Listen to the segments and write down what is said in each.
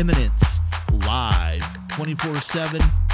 Emenence live 24 7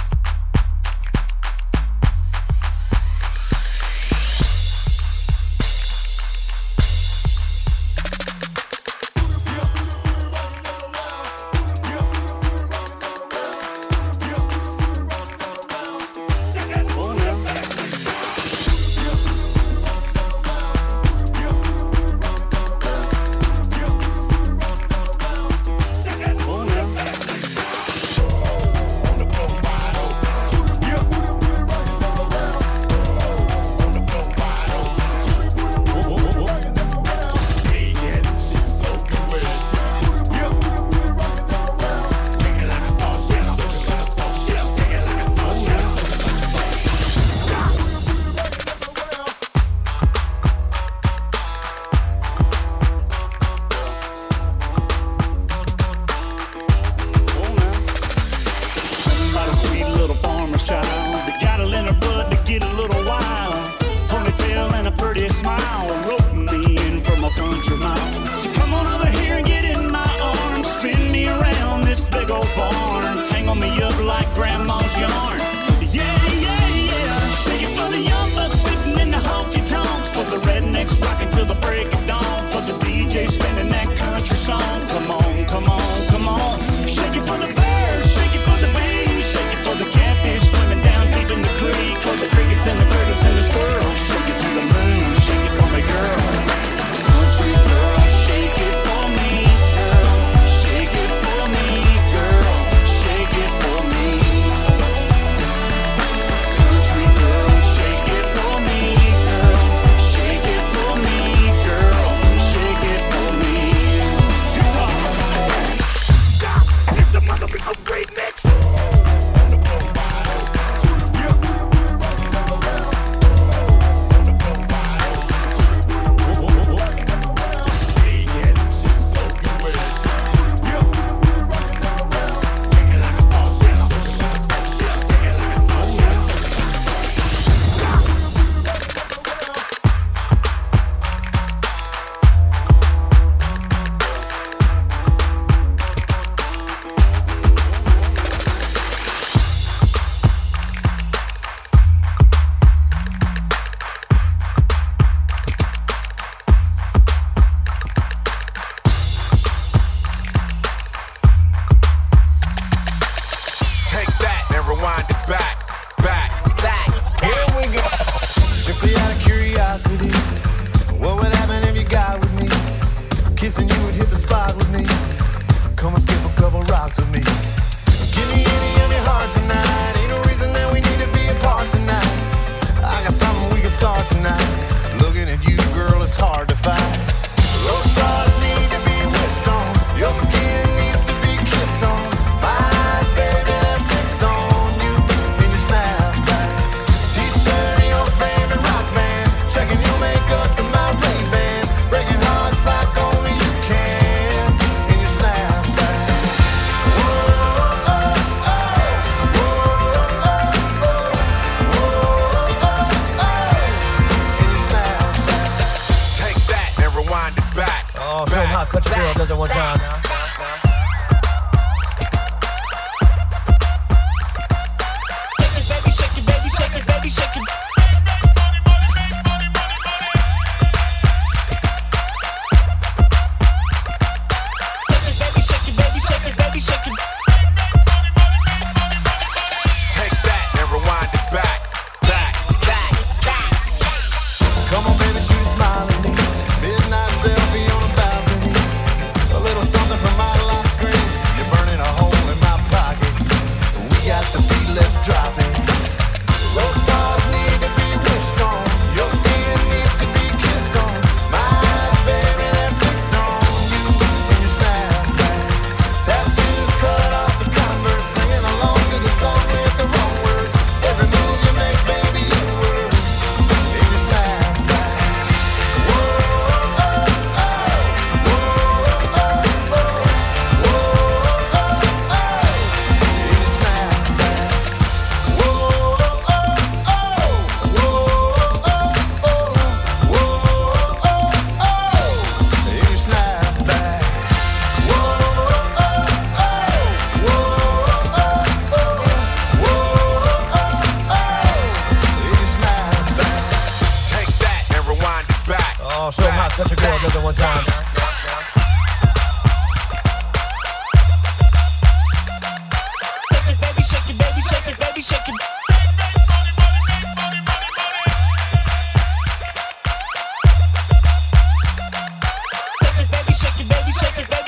curiosity. What would happen if you got with me? Kissing you would hit the spot with me. Come and skip a couple rocks with me. Give me any of your heart tonight. does it one time.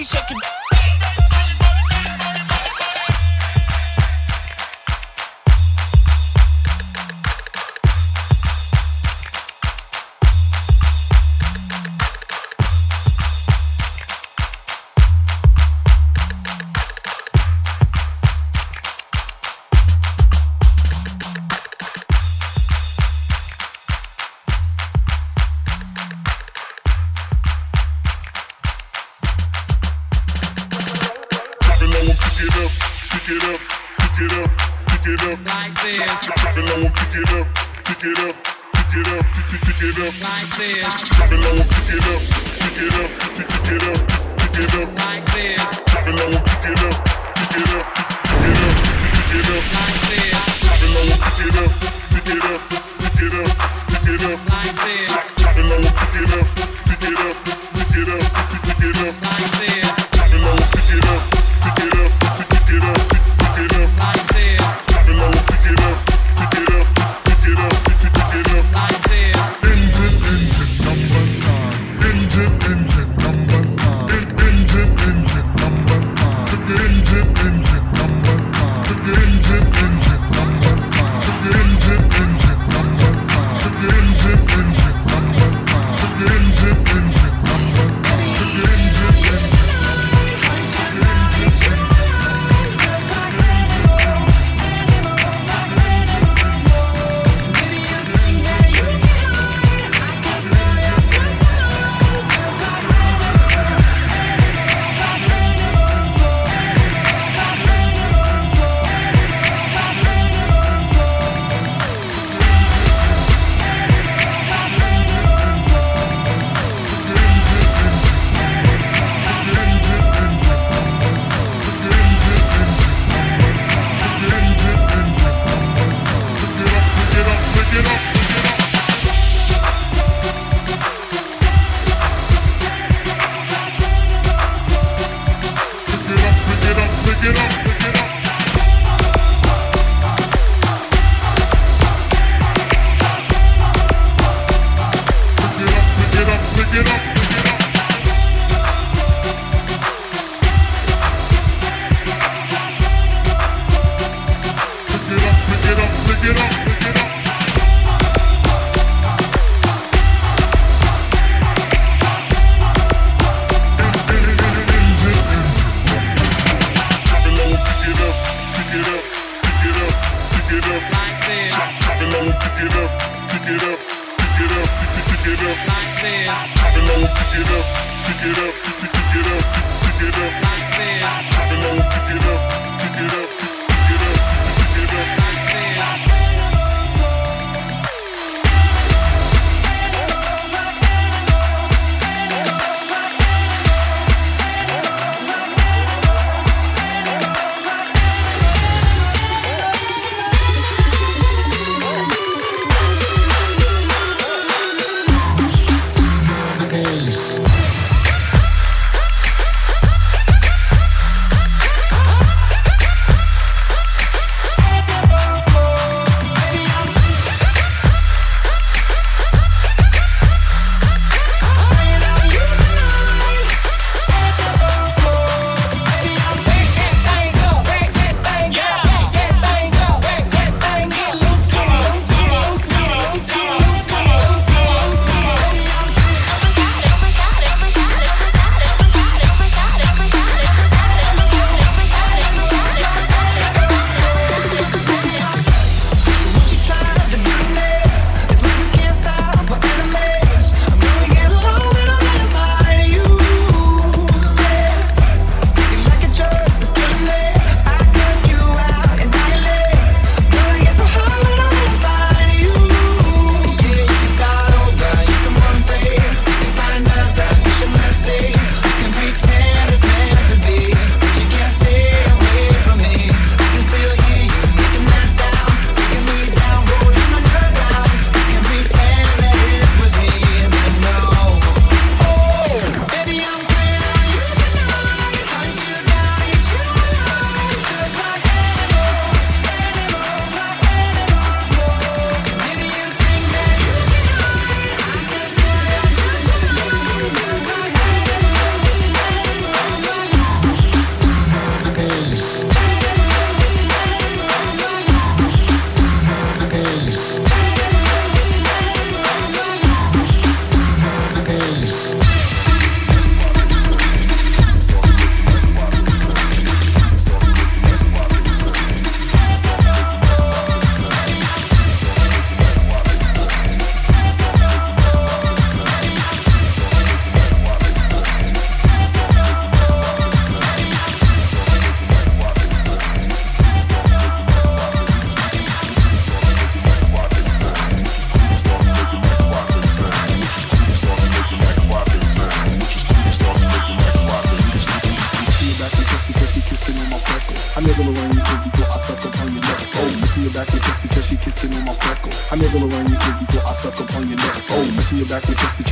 shaking. pick it up like this. Drop it low and pick it up, pick it up, pick, pick it up, pick it up like this. Drop it low and pick it up, pick it up, pick it up, pick it up like this. Drop it low and pick it up, pick it up, pick it up, pick it up like this. Drop it low and pick it up, pick it up, pick it up, pick it up like this. Drop it low and pick it up.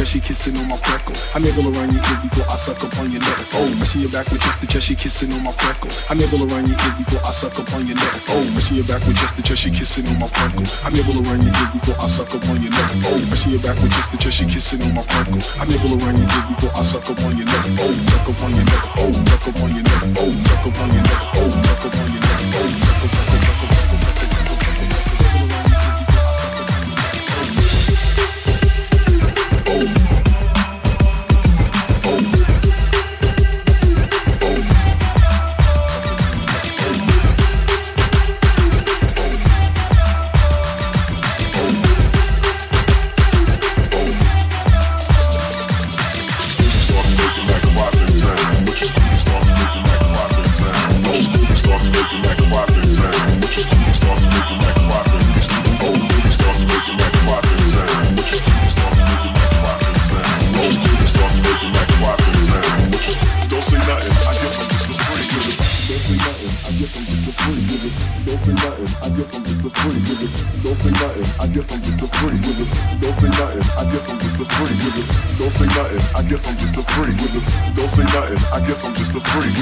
Because she kissing on my freckle. I nibble around your dick before I suck up on your neck. Oh, messing your back with just because she kissing on my freckle. I nibble around your dick before I suck up on your neck. Oh, messing your back with just because she kissing on my freckle. I nibble around your dick before I suck up on your neck. Oh, messing your back with just because she kissing on my freckle. I nibble around your dick before I suck up on your neck. Oh, suck up on your neck. Oh, suck up on your neck. Oh, suck up on your neck. Oh, suck up on your neck. Oh, suck up, suck up, suck up, just a freak.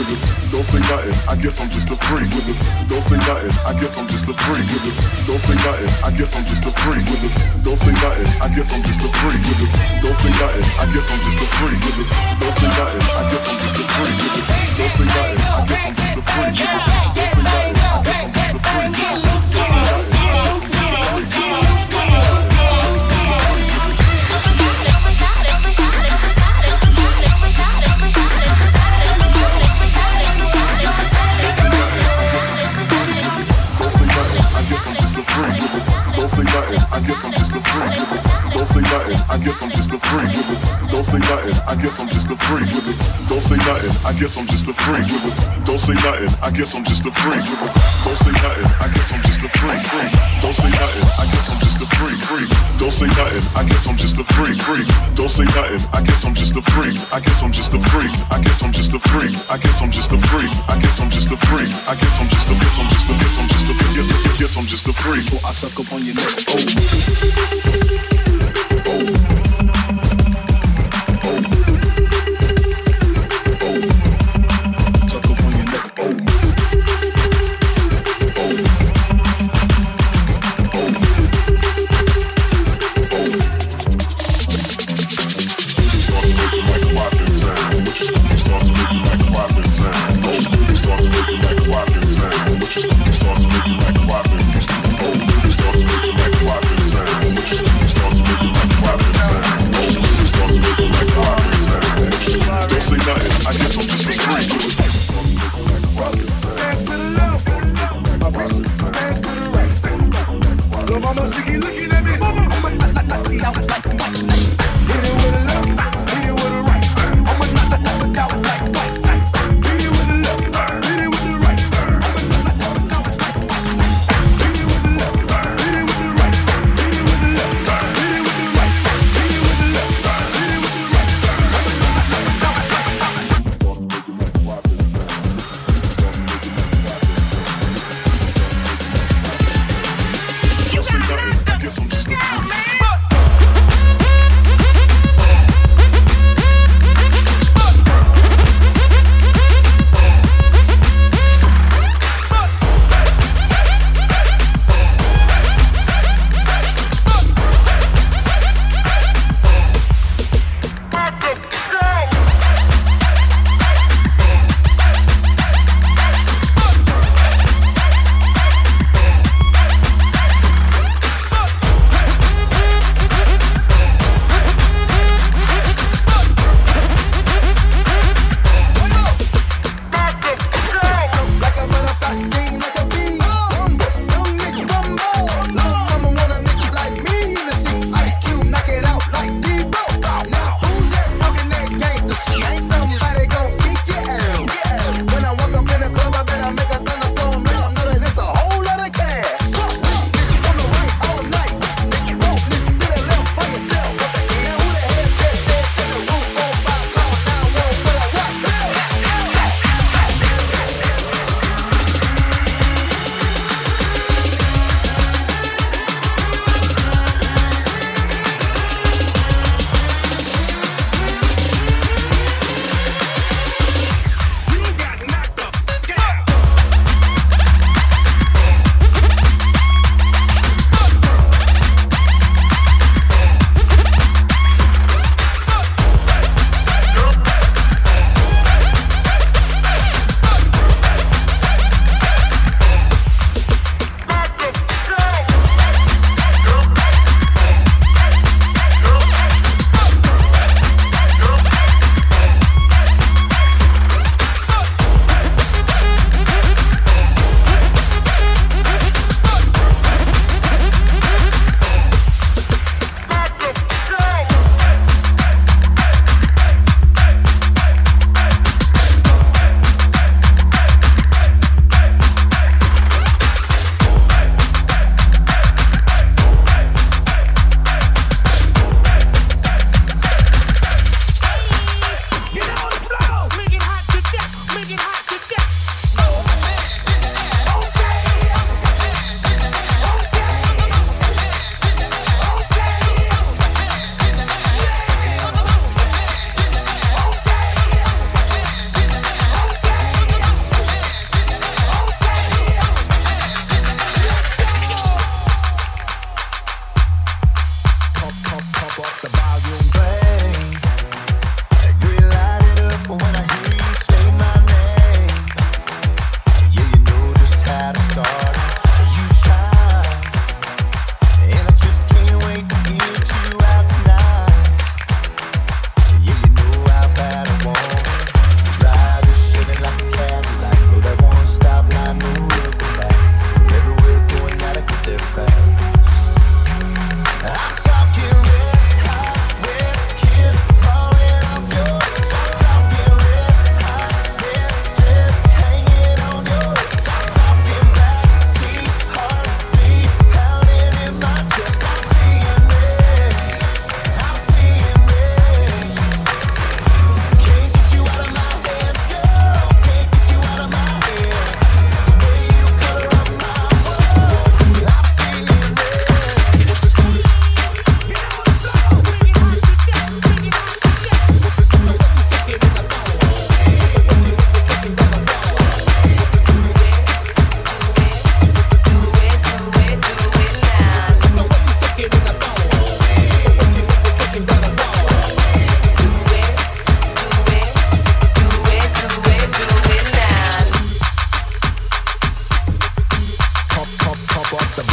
Don't say nothing. I guess I'm just a freak. Don't say nothing. I guess I'm just a freak. Don't say nothing. I guess I'm just a freak. Don't say nothing. I guess I'm just a freak. Don't say nothing. I guess I'm just a freak. Don't say nothing. I guess I'm just a freak. Don't say nothing. I guess I'm just a freak. Don't say nothing. I guess I'm just a freak. Don't I guess I'm just a freak. Don't say nothing, I guess I'm just a freak. Don't say nothing, I guess I'm just a freak. Don't say nothing, I guess I'm just a freak. Don't say nothing, I guess I'm just a freak. Don't say nothing, I guess I'm just a freak. Don't say nothing, I guess I'm just a freak. Freak. Don't say nothing, I guess I'm just a freak. Freak. Don't say nothing, I guess I'm just a freak. I guess I'm just a freak. I guess I'm just a freak. I guess I'm just a freak. I guess I'm just a freak. I guess I'm just a guess I'm just a guess I'm just a guess yes yes yes I'm just a freak. I suck up on your neck. Oh. Suck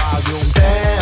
incontrolável. Pé.